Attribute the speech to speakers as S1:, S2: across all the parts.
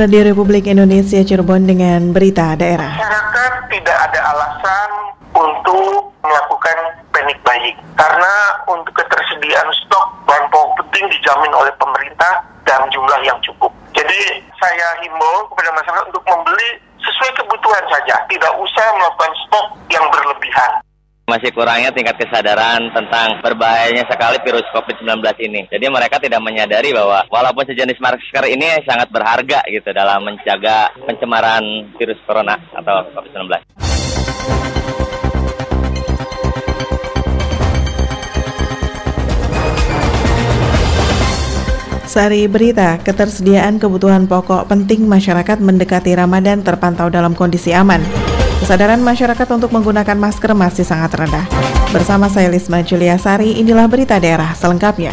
S1: Radio Republik Indonesia Cirebon dengan berita daerah.
S2: Masyarakat tidak ada alasan untuk melakukan panic buying karena untuk ketersediaan stok bahan pokok penting dijamin oleh pemerintah dalam jumlah yang cukup. Jadi saya himbau kepada masyarakat untuk membeli sesuai kebutuhan saja, tidak usah melakukan stok yang berlebihan
S3: masih kurangnya tingkat kesadaran tentang berbahayanya sekali virus COVID-19 ini. Jadi mereka tidak menyadari bahwa walaupun sejenis masker ini sangat berharga gitu dalam menjaga pencemaran virus corona atau COVID-19.
S1: Sari berita, ketersediaan kebutuhan pokok penting masyarakat mendekati Ramadan terpantau dalam kondisi aman. Kesadaran masyarakat untuk menggunakan masker masih sangat rendah. Bersama saya Lisma Julia Sari, inilah berita daerah selengkapnya.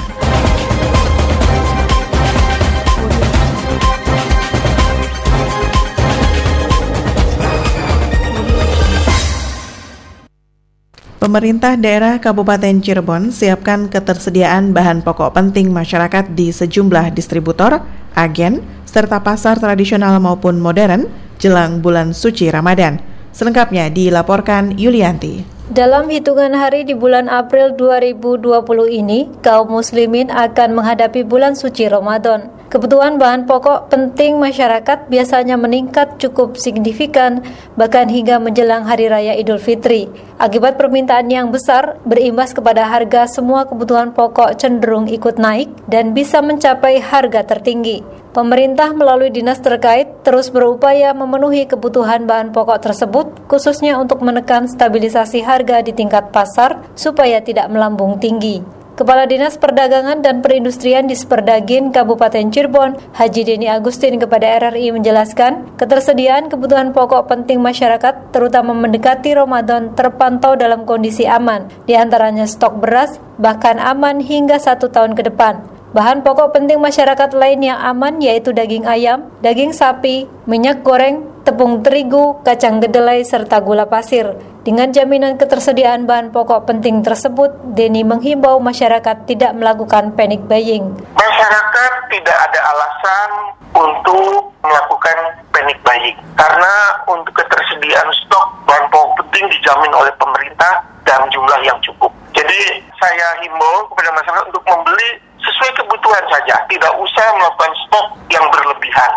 S1: Pemerintah daerah Kabupaten Cirebon siapkan ketersediaan bahan pokok penting masyarakat di sejumlah distributor, agen, serta pasar tradisional maupun modern jelang bulan suci Ramadan. Selengkapnya dilaporkan Yulianti.
S4: Dalam hitungan hari di bulan April 2020 ini, kaum muslimin akan menghadapi bulan suci Ramadan. Kebutuhan bahan pokok penting masyarakat biasanya meningkat cukup signifikan bahkan hingga menjelang hari raya Idul Fitri. Akibat permintaan yang besar berimbas kepada harga semua kebutuhan pokok cenderung ikut naik dan bisa mencapai harga tertinggi. Pemerintah melalui dinas terkait terus berupaya memenuhi kebutuhan bahan pokok tersebut, khususnya untuk menekan stabilisasi harga di tingkat pasar supaya tidak melambung tinggi. Kepala Dinas Perdagangan dan Perindustrian di Sperdagin Kabupaten Cirebon, Haji Deni Agustin kepada RRI menjelaskan, ketersediaan kebutuhan pokok penting masyarakat, terutama mendekati Ramadan, terpantau dalam kondisi aman, di antaranya stok beras, bahkan aman hingga satu tahun ke depan. Bahan pokok penting masyarakat lain yang aman yaitu daging ayam, daging sapi, minyak goreng, tepung terigu, kacang kedelai, serta gula pasir. Dengan jaminan ketersediaan bahan pokok penting tersebut, Denny menghimbau masyarakat tidak melakukan panic buying.
S2: Masyarakat tidak ada alasan untuk melakukan panic buying karena untuk ketersediaan stok bahan pokok penting dijamin oleh pemerintah dalam jumlah yang cukup. Jadi saya himbau kepada masyarakat untuk membeli sesuai kebutuhan saja, tidak usah melakukan stok yang berlebihan.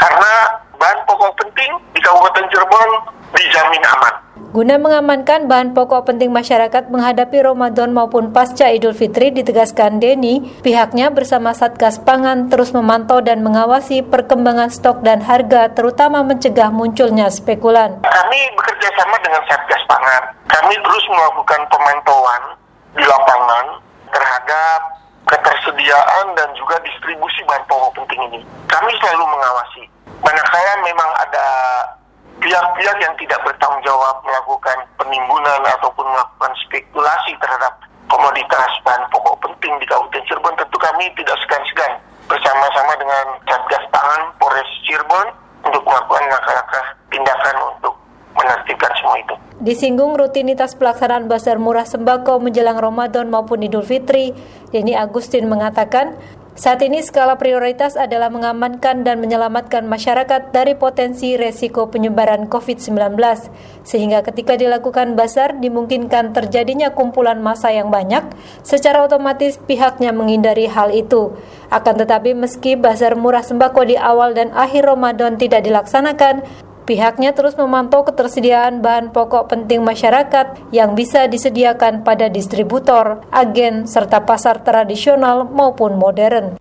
S2: Karena bahan pokok penting di Kabupaten Cirebon dijamin aman.
S4: Guna mengamankan bahan pokok penting masyarakat menghadapi Ramadan maupun pasca Idul Fitri, ditegaskan Denny, pihaknya bersama Satgas Pangan terus memantau dan mengawasi perkembangan stok dan harga, terutama mencegah munculnya spekulan.
S2: Kami bekerja sama dengan Satgas Pangan. Kami terus melakukan pemantauan di lapangan terhadap ketersediaan dan juga distribusi bahan pokok penting ini. Kami selalu mengawasi. Manakala memang ada pihak-pihak yang tidak bertanggung jawab melakukan penimbunan ataupun melakukan spekulasi terhadap komoditas bahan pokok penting di Kabupaten Cirebon, tentu kami tidak segan-segan bersama-sama dengan Satgas Pangan Polres Cirebon untuk melakukan langkah-langkah tindakan untuk menertibkan semua itu.
S4: Disinggung rutinitas pelaksanaan bazar murah sembako menjelang Ramadan maupun Idul Fitri, Denny Agustin mengatakan, saat ini skala prioritas adalah mengamankan dan menyelamatkan masyarakat dari potensi resiko penyebaran COVID-19, sehingga ketika dilakukan bazar dimungkinkan terjadinya kumpulan massa yang banyak, secara otomatis pihaknya menghindari hal itu. Akan tetapi meski bazar murah sembako di awal dan akhir Ramadan tidak dilaksanakan, Pihaknya terus memantau ketersediaan bahan pokok penting masyarakat yang bisa disediakan pada distributor, agen, serta pasar tradisional maupun modern.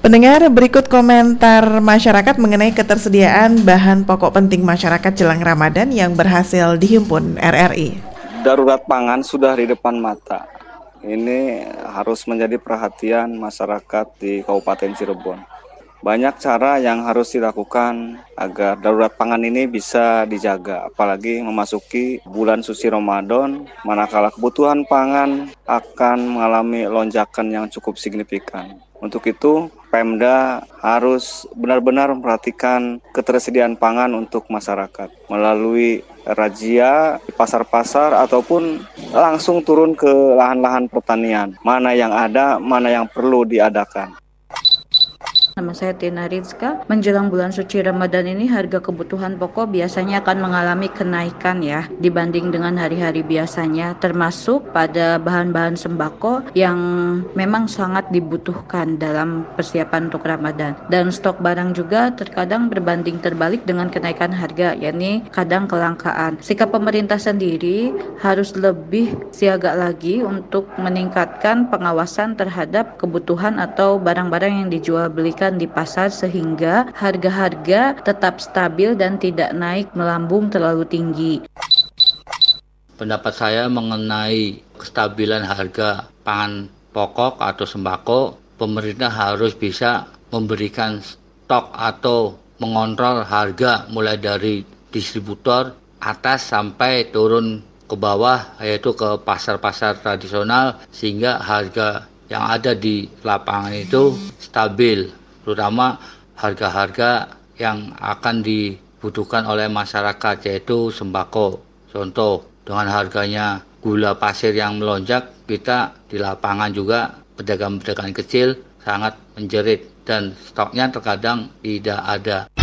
S1: Pendengar, berikut komentar masyarakat mengenai ketersediaan bahan pokok penting masyarakat jelang Ramadan yang berhasil dihimpun RRI.
S5: Darurat pangan sudah di depan mata ini harus menjadi perhatian masyarakat di Kabupaten Cirebon. Banyak cara yang harus dilakukan agar darurat pangan ini bisa dijaga, apalagi memasuki bulan suci Ramadan, manakala kebutuhan pangan akan mengalami lonjakan yang cukup signifikan. Untuk itu, Pemda harus benar-benar memperhatikan ketersediaan pangan untuk masyarakat melalui razia di pasar-pasar ataupun langsung turun ke lahan-lahan pertanian. Mana yang ada, mana yang perlu diadakan.
S6: Nama saya Tina Rizka. Menjelang bulan suci Ramadan ini harga kebutuhan pokok biasanya akan mengalami kenaikan ya dibanding dengan hari-hari biasanya termasuk pada bahan-bahan sembako yang memang sangat dibutuhkan dalam persiapan untuk Ramadan. Dan stok barang juga terkadang berbanding terbalik dengan kenaikan harga yakni kadang kelangkaan. Sikap pemerintah sendiri harus lebih siaga lagi untuk meningkatkan pengawasan terhadap kebutuhan atau barang-barang yang dijual belikan di pasar sehingga harga-harga tetap stabil dan tidak naik melambung terlalu tinggi.
S7: Pendapat saya mengenai kestabilan harga pangan pokok atau sembako, pemerintah harus bisa memberikan stok atau mengontrol harga mulai dari distributor atas sampai turun ke bawah yaitu ke pasar-pasar tradisional sehingga harga yang ada di lapangan itu stabil terutama harga-harga yang akan dibutuhkan oleh masyarakat yaitu sembako. Contoh, dengan harganya gula pasir yang melonjak, kita di lapangan juga pedagang-pedagang kecil sangat menjerit dan stoknya terkadang tidak ada.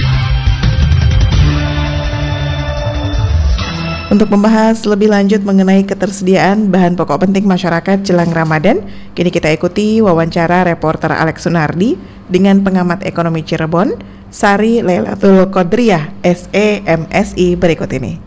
S1: Untuk membahas lebih lanjut mengenai ketersediaan bahan pokok penting masyarakat jelang Ramadan, kini kita ikuti wawancara reporter Alex Sunardi dengan pengamat ekonomi Cirebon, Sari Lailatul Qadriyah, SEMSI berikut ini.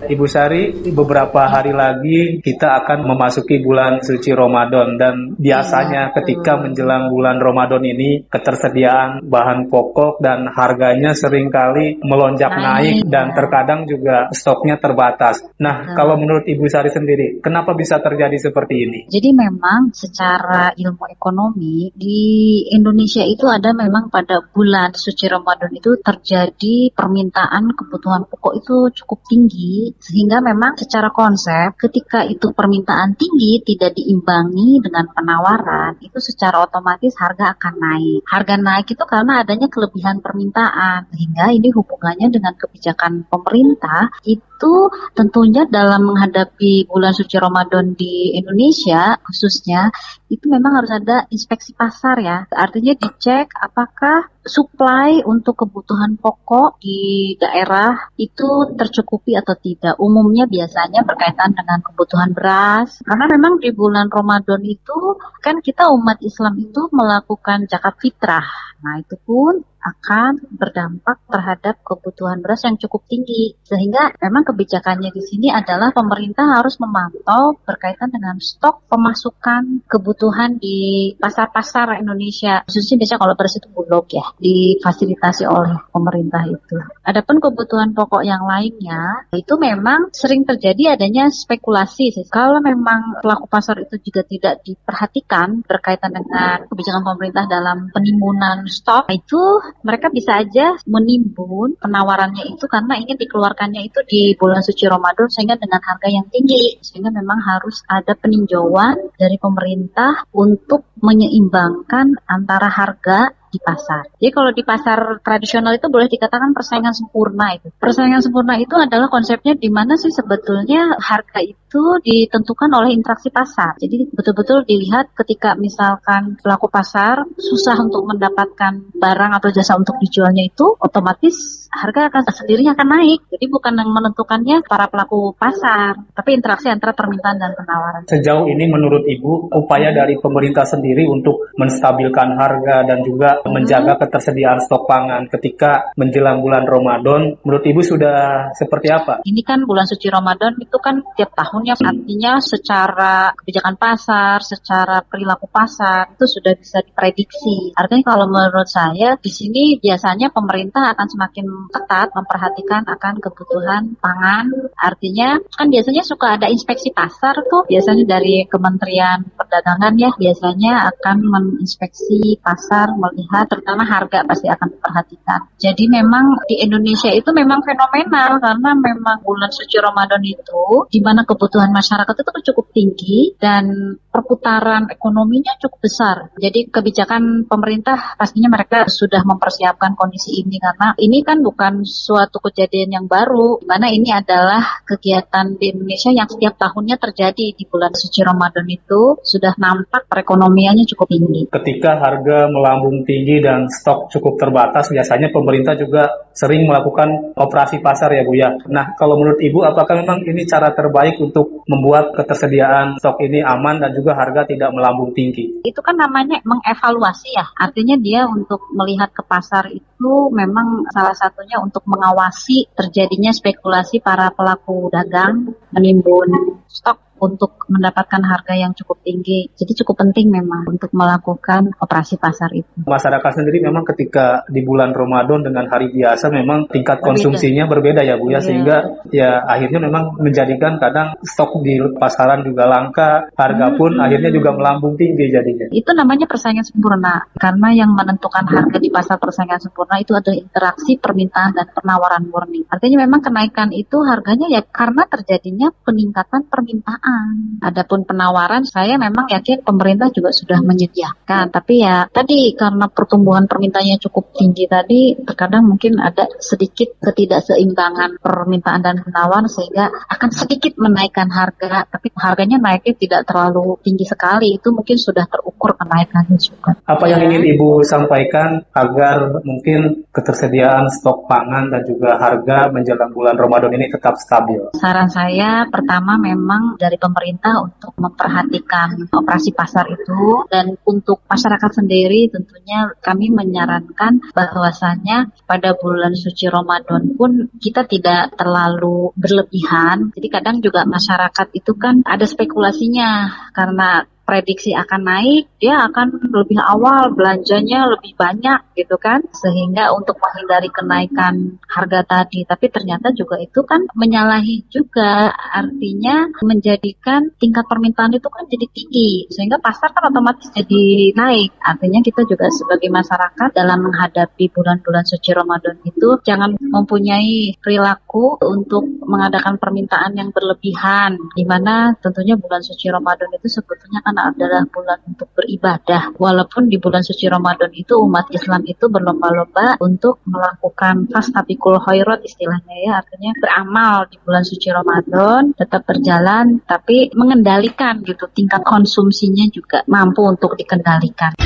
S8: Ibu Sari, beberapa hari lagi kita akan memasuki bulan suci Ramadan. Dan biasanya ya, ketika menjelang bulan Ramadan ini ketersediaan bahan pokok dan harganya sering kali melonjak naik, naik dan terkadang juga stoknya terbatas. Nah, kalau menurut Ibu Sari sendiri, kenapa bisa terjadi seperti ini?
S9: Jadi memang secara ilmu ekonomi di Indonesia itu ada memang pada bulan suci Ramadan itu terjadi permintaan kebutuhan pokok itu cukup tinggi sehingga memang secara konsep ketika itu permintaan tinggi tidak diimbangi dengan penawaran itu secara otomatis harga akan naik. Harga naik itu karena adanya kelebihan permintaan sehingga ini hubungannya dengan kebijakan pemerintah itu tentunya dalam menghadapi bulan suci Ramadan di Indonesia khususnya itu memang harus ada inspeksi pasar ya. Artinya dicek apakah supply untuk kebutuhan pokok di daerah itu tercukupi atau tidak. Umumnya biasanya berkaitan dengan kebutuhan beras. Karena memang di bulan Ramadan itu kan kita umat Islam itu melakukan zakat fitrah. Nah itu pun akan berdampak terhadap kebutuhan beras yang cukup tinggi. Sehingga memang kebijakannya di sini adalah pemerintah harus memantau berkaitan dengan stok pemasukan kebutuhan di pasar-pasar Indonesia. Khususnya biasanya kalau beras itu bulog ya, difasilitasi oleh pemerintah itu. Adapun kebutuhan pokok yang lainnya, itu memang sering terjadi adanya spekulasi. Kalau memang pelaku pasar itu juga tidak diperhatikan berkaitan dengan kebijakan pemerintah dalam penimbunan stok, itu mereka bisa aja menimbun penawarannya itu karena ingin dikeluarkannya itu di bulan suci Ramadan sehingga dengan harga yang tinggi. Sehingga memang harus ada peninjauan dari pemerintah untuk menyeimbangkan antara harga di pasar. Jadi kalau di pasar tradisional itu boleh dikatakan persaingan sempurna itu. Persaingan sempurna itu adalah konsepnya di mana sih sebetulnya harga itu ditentukan oleh interaksi pasar. Jadi betul-betul dilihat ketika misalkan pelaku pasar susah untuk mendapatkan barang atau jasa untuk dijualnya itu, otomatis harga akan sendirinya akan naik. Jadi bukan yang menentukannya para pelaku pasar, tapi interaksi antara permintaan dan penawaran.
S8: Sejauh ini menurut Ibu, upaya dari pemerintah sendiri untuk menstabilkan harga dan juga. Menjaga ketersediaan stok pangan ketika menjelang bulan Ramadan, menurut Ibu sudah seperti apa?
S9: Ini kan bulan suci Ramadan itu kan tiap tahunnya hmm. artinya secara kebijakan pasar, secara perilaku pasar itu sudah bisa diprediksi. Artinya kalau menurut saya di sini biasanya pemerintah akan semakin ketat memperhatikan akan kebutuhan pangan. Artinya kan biasanya suka ada inspeksi pasar tuh, biasanya dari Kementerian Perdagangan ya, biasanya akan menginspeksi pasar, melihat terutama harga pasti akan diperhatikan. Jadi memang di Indonesia itu memang fenomenal karena memang bulan suci Ramadan itu di mana kebutuhan masyarakat itu cukup tinggi dan perputaran ekonominya cukup besar. Jadi kebijakan pemerintah pastinya mereka sudah mempersiapkan kondisi ini karena ini kan bukan suatu kejadian yang baru, mana ini adalah kegiatan di Indonesia yang setiap tahunnya terjadi di bulan suci Ramadan itu sudah nampak perekonomiannya cukup tinggi.
S8: Ketika harga melambung tinggi dan stok cukup terbatas, biasanya pemerintah juga sering melakukan operasi pasar ya Bu ya. Nah kalau menurut Ibu apakah memang ini cara terbaik untuk membuat ketersediaan stok ini aman dan harga tidak melambung tinggi?
S9: Itu kan namanya mengevaluasi ya. Artinya dia untuk melihat ke pasar itu memang salah satunya untuk mengawasi terjadinya spekulasi para pelaku dagang menimbun stok untuk mendapatkan harga yang cukup tinggi. Jadi cukup penting memang untuk melakukan operasi pasar itu.
S8: Masyarakat sendiri memang ketika di bulan Ramadan dengan hari biasa memang tingkat konsumsinya berbeda, ya Bu ya, yeah. sehingga ya akhirnya memang menjadikan kadang stok di pasaran juga langka, harga hmm. pun akhirnya juga melambung tinggi jadinya.
S9: Itu namanya persaingan sempurna karena yang menentukan harga di pasar persaingan sempurna itu adalah interaksi permintaan dan penawaran murni. Artinya memang kenaikan itu harganya ya karena terjadinya peningkatan permintaan. Adapun penawaran saya memang yakin pemerintah juga sudah menyediakan. Tapi ya tadi karena pertumbuhan permintaannya cukup tinggi tadi terkadang mungkin ada sedikit ketidakseimbangan permintaan dan penawaran sehingga akan sedikit menaikkan harga. Tapi harganya naiknya tidak terlalu tinggi sekali. Itu mungkin sudah terukur kenaikannya juga.
S8: Apa ya. yang ingin Ibu sampaikan agar mungkin ketersediaan stok pangan dan juga harga menjelang bulan Ramadan ini tetap stabil?
S9: Saran saya pertama memang dari pemerintah untuk memperhatikan operasi pasar itu dan untuk masyarakat sendiri tentunya kami menyarankan bahwasanya pada bulan suci Ramadan pun kita tidak terlalu berlebihan. Jadi kadang juga masyarakat itu kan ada spekulasinya karena prediksi akan naik, dia akan lebih awal belanjanya lebih banyak gitu kan. Sehingga untuk menghindari kenaikan harga tadi, tapi ternyata juga itu kan menyalahi juga artinya menjadikan tingkat permintaan itu kan jadi tinggi sehingga pasar kan otomatis jadi naik. Artinya kita juga sebagai masyarakat dalam menghadapi bulan-bulan suci Ramadan itu jangan mempunyai perilaku untuk mengadakan permintaan yang berlebihan di mana tentunya bulan suci Ramadan itu sebetulnya kan adalah bulan untuk beribadah. Walaupun di bulan suci Ramadan itu umat Islam itu berlomba-lomba untuk melakukan fastabikul khairat istilahnya ya, artinya beramal di bulan suci Ramadan, tetap berjalan tapi mengendalikan gitu tingkat konsumsinya juga mampu untuk dikendalikan.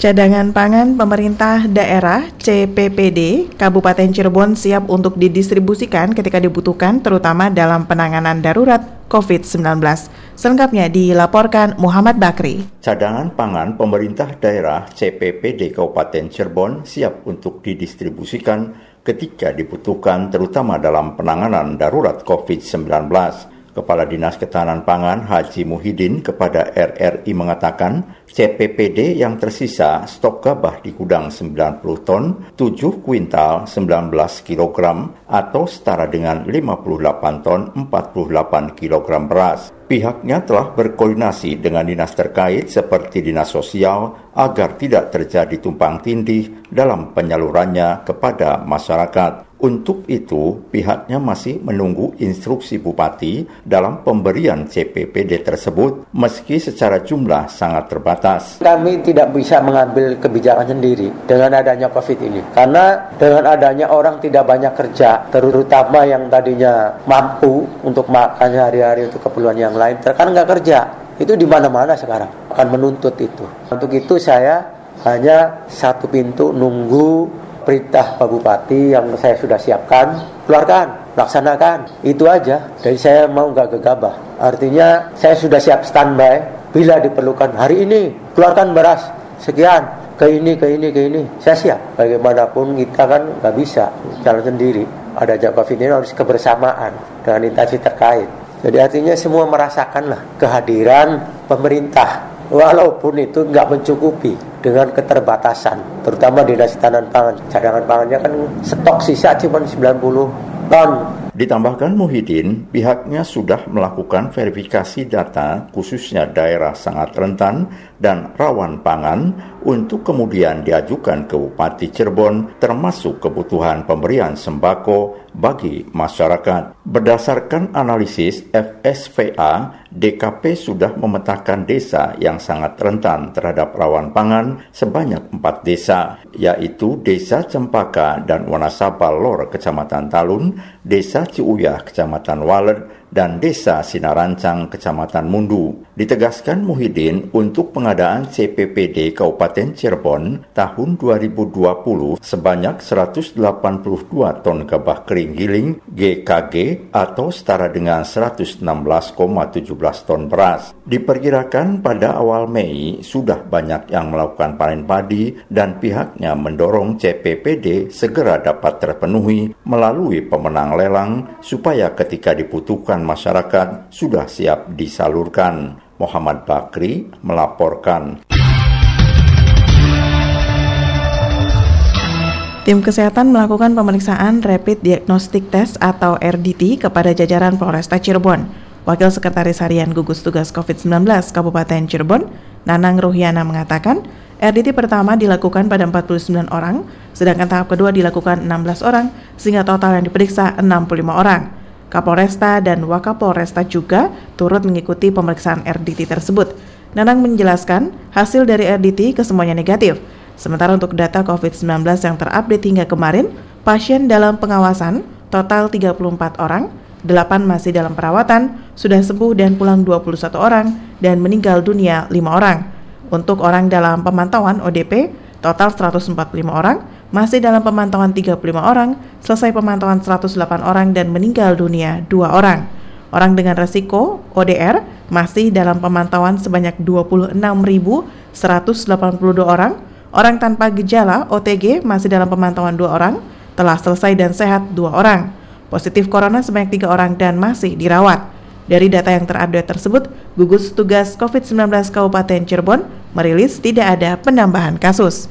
S1: Cadangan pangan pemerintah daerah CPPD Kabupaten Cirebon siap untuk didistribusikan ketika dibutuhkan terutama dalam penanganan darurat COVID-19. Selengkapnya dilaporkan Muhammad Bakri.
S2: Cadangan pangan pemerintah daerah CPPD Kabupaten Cirebon siap untuk didistribusikan ketika dibutuhkan terutama dalam penanganan darurat COVID-19. Kepala Dinas Ketahanan Pangan Haji Muhyiddin kepada RRI mengatakan CPPD yang tersisa stok gabah di gudang 90 ton, 7 kuintal 19 kg atau setara dengan 58 ton 48 kg beras. Pihaknya telah berkoordinasi dengan dinas terkait seperti dinas sosial agar tidak terjadi tumpang tindih dalam penyalurannya kepada masyarakat. Untuk itu, pihaknya masih menunggu instruksi bupati dalam pemberian CPPD tersebut meski secara jumlah sangat terbatas.
S10: Kami tidak bisa mengambil kebijakan sendiri dengan adanya COVID ini. Karena dengan adanya orang tidak banyak kerja, terutama yang tadinya mampu untuk makan sehari-hari untuk keperluan yang lain, terkadang nggak kerja. Itu di mana-mana sekarang akan menuntut itu. Untuk itu saya hanya satu pintu nunggu perintah Pak Bupati yang saya sudah siapkan, keluarkan, laksanakan. Itu aja. Jadi saya mau nggak gegabah. Artinya saya sudah siap standby bila diperlukan. Hari ini keluarkan beras. Sekian. Ke ini ke ini ke ini. Saya siap. Bagaimanapun kita kan nggak bisa jalan sendiri. Ada jangka ini harus kebersamaan dengan instansi terkait. Jadi artinya semua merasakanlah kehadiran pemerintah walaupun itu nggak mencukupi dengan keterbatasan, terutama di tanan pangan. Cadangan pangannya kan stok sisa cuma 90 ton.
S2: Ditambahkan Muhyiddin, pihaknya sudah melakukan verifikasi data khususnya daerah sangat rentan dan rawan pangan untuk kemudian diajukan ke Bupati Cirebon termasuk kebutuhan pemberian sembako bagi masyarakat. Berdasarkan analisis FSVA, DKP sudah memetakan desa yang sangat rentan terhadap rawan pangan sebanyak empat desa, yaitu Desa Cempaka dan Wanasaba Lor, Kecamatan Talun, Desa Ciuyah, Kecamatan Walet, dan Desa Sinarancang, Kecamatan Mundu. Ditegaskan Muhyiddin untuk pengadaan CPPD Kabupaten Cirebon tahun 2020 sebanyak 182 ton gabah kering giling GKG atau setara dengan 116,17 ton beras. Diperkirakan pada awal Mei sudah banyak yang melakukan panen padi dan pihaknya mendorong CPPD segera dapat terpenuhi melalui pemenang lelang supaya ketika dibutuhkan masyarakat sudah siap disalurkan. Muhammad Bakri melaporkan.
S1: Tim kesehatan melakukan pemeriksaan Rapid Diagnostic Test atau RDT kepada jajaran Polresta Cirebon. Wakil Sekretaris Harian Gugus Tugas COVID-19 Kabupaten Cirebon, Nanang Ruhiana mengatakan, RDT pertama dilakukan pada 49 orang, sedangkan tahap kedua dilakukan 16 orang, sehingga total yang diperiksa 65 orang. Kapolresta dan Wakapolresta juga turut mengikuti pemeriksaan RDT tersebut. Nanang menjelaskan hasil dari RDT kesemuanya negatif. Sementara untuk data COVID-19 yang terupdate hingga kemarin, pasien dalam pengawasan total 34 orang, 8 masih dalam perawatan, sudah sembuh dan pulang 21 orang, dan meninggal dunia 5 orang. Untuk orang dalam pemantauan ODP, total 145 orang, masih dalam pemantauan 35 orang, selesai pemantauan 108 orang dan meninggal dunia 2 orang. Orang dengan resiko ODR masih dalam pemantauan sebanyak 26.182 orang. Orang tanpa gejala OTG masih dalam pemantauan 2 orang, telah selesai dan sehat 2 orang. Positif corona sebanyak 3 orang dan masih dirawat. Dari data yang terupdate tersebut, gugus tugas COVID-19 Kabupaten Cirebon merilis tidak ada penambahan kasus.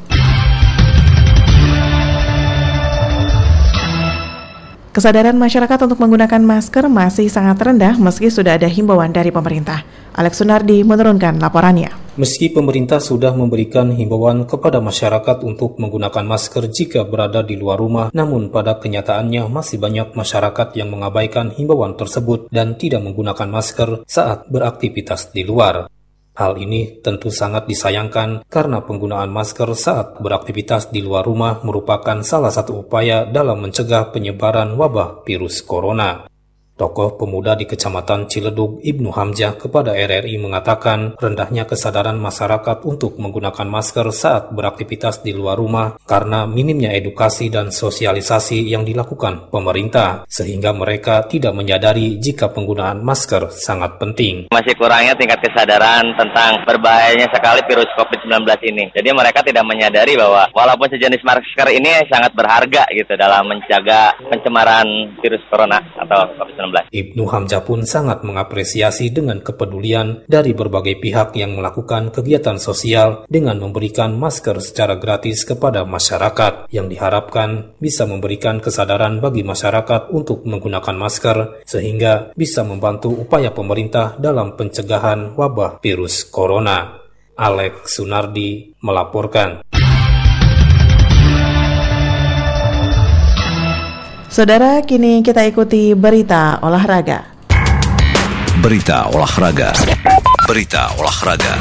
S1: Kesadaran masyarakat untuk menggunakan masker masih sangat rendah meski sudah ada himbauan dari pemerintah. Alex Sunardi menurunkan laporannya.
S11: Meski pemerintah sudah memberikan himbauan kepada masyarakat untuk menggunakan masker jika berada di luar rumah, namun pada kenyataannya masih banyak masyarakat yang mengabaikan himbauan tersebut dan tidak menggunakan masker saat beraktivitas di luar. Hal ini tentu sangat disayangkan karena penggunaan masker saat beraktivitas di luar rumah merupakan salah satu upaya dalam mencegah penyebaran wabah virus corona. Tokoh pemuda di Kecamatan Ciledug Ibnu Hamzah kepada RRI mengatakan rendahnya kesadaran masyarakat untuk menggunakan masker saat beraktivitas di luar rumah karena minimnya edukasi dan sosialisasi yang dilakukan pemerintah sehingga mereka tidak menyadari jika penggunaan masker sangat penting.
S3: Masih kurangnya tingkat kesadaran tentang berbahayanya sekali virus COVID-19 ini. Jadi mereka tidak menyadari bahwa walaupun sejenis masker ini sangat berharga gitu dalam menjaga pencemaran virus corona atau COVID-19.
S11: Ibnu Hamzah pun sangat mengapresiasi dengan kepedulian dari berbagai pihak yang melakukan kegiatan sosial dengan memberikan masker secara gratis kepada masyarakat yang diharapkan bisa memberikan kesadaran bagi masyarakat untuk menggunakan masker sehingga bisa membantu upaya pemerintah dalam pencegahan wabah virus corona. Alex Sunardi melaporkan.
S1: Saudara, kini kita ikuti berita olahraga.
S12: Berita olahraga. Berita olahraga.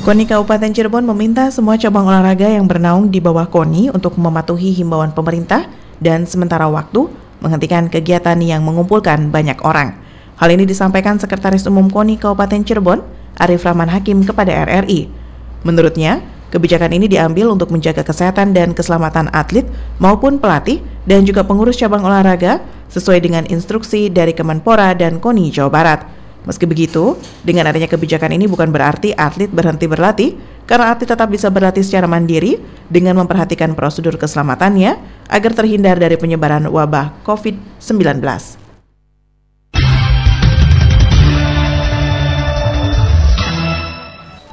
S1: KONI Kabupaten Cirebon meminta semua cabang olahraga yang bernaung di bawah KONI untuk mematuhi himbauan pemerintah dan sementara waktu menghentikan kegiatan yang mengumpulkan banyak orang. Hal ini disampaikan Sekretaris Umum KONI Kabupaten Cirebon, Arif Rahman Hakim kepada RRI. Menurutnya, Kebijakan ini diambil untuk menjaga kesehatan dan keselamatan atlet maupun pelatih dan juga pengurus cabang olahraga sesuai dengan instruksi dari Kemenpora dan KONI Jawa Barat. Meski begitu, dengan adanya kebijakan ini bukan berarti atlet berhenti berlatih, karena atlet tetap bisa berlatih secara mandiri dengan memperhatikan prosedur keselamatannya agar terhindar dari penyebaran wabah COVID-19.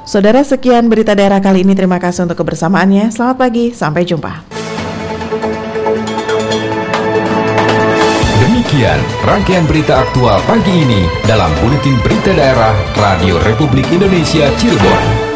S1: Saudara sekian berita daerah kali ini. Terima kasih untuk kebersamaannya. Selamat pagi, sampai jumpa.
S13: Demikian rangkaian berita aktual pagi ini dalam Buletin Berita Daerah Radio Republik Indonesia Cirebon.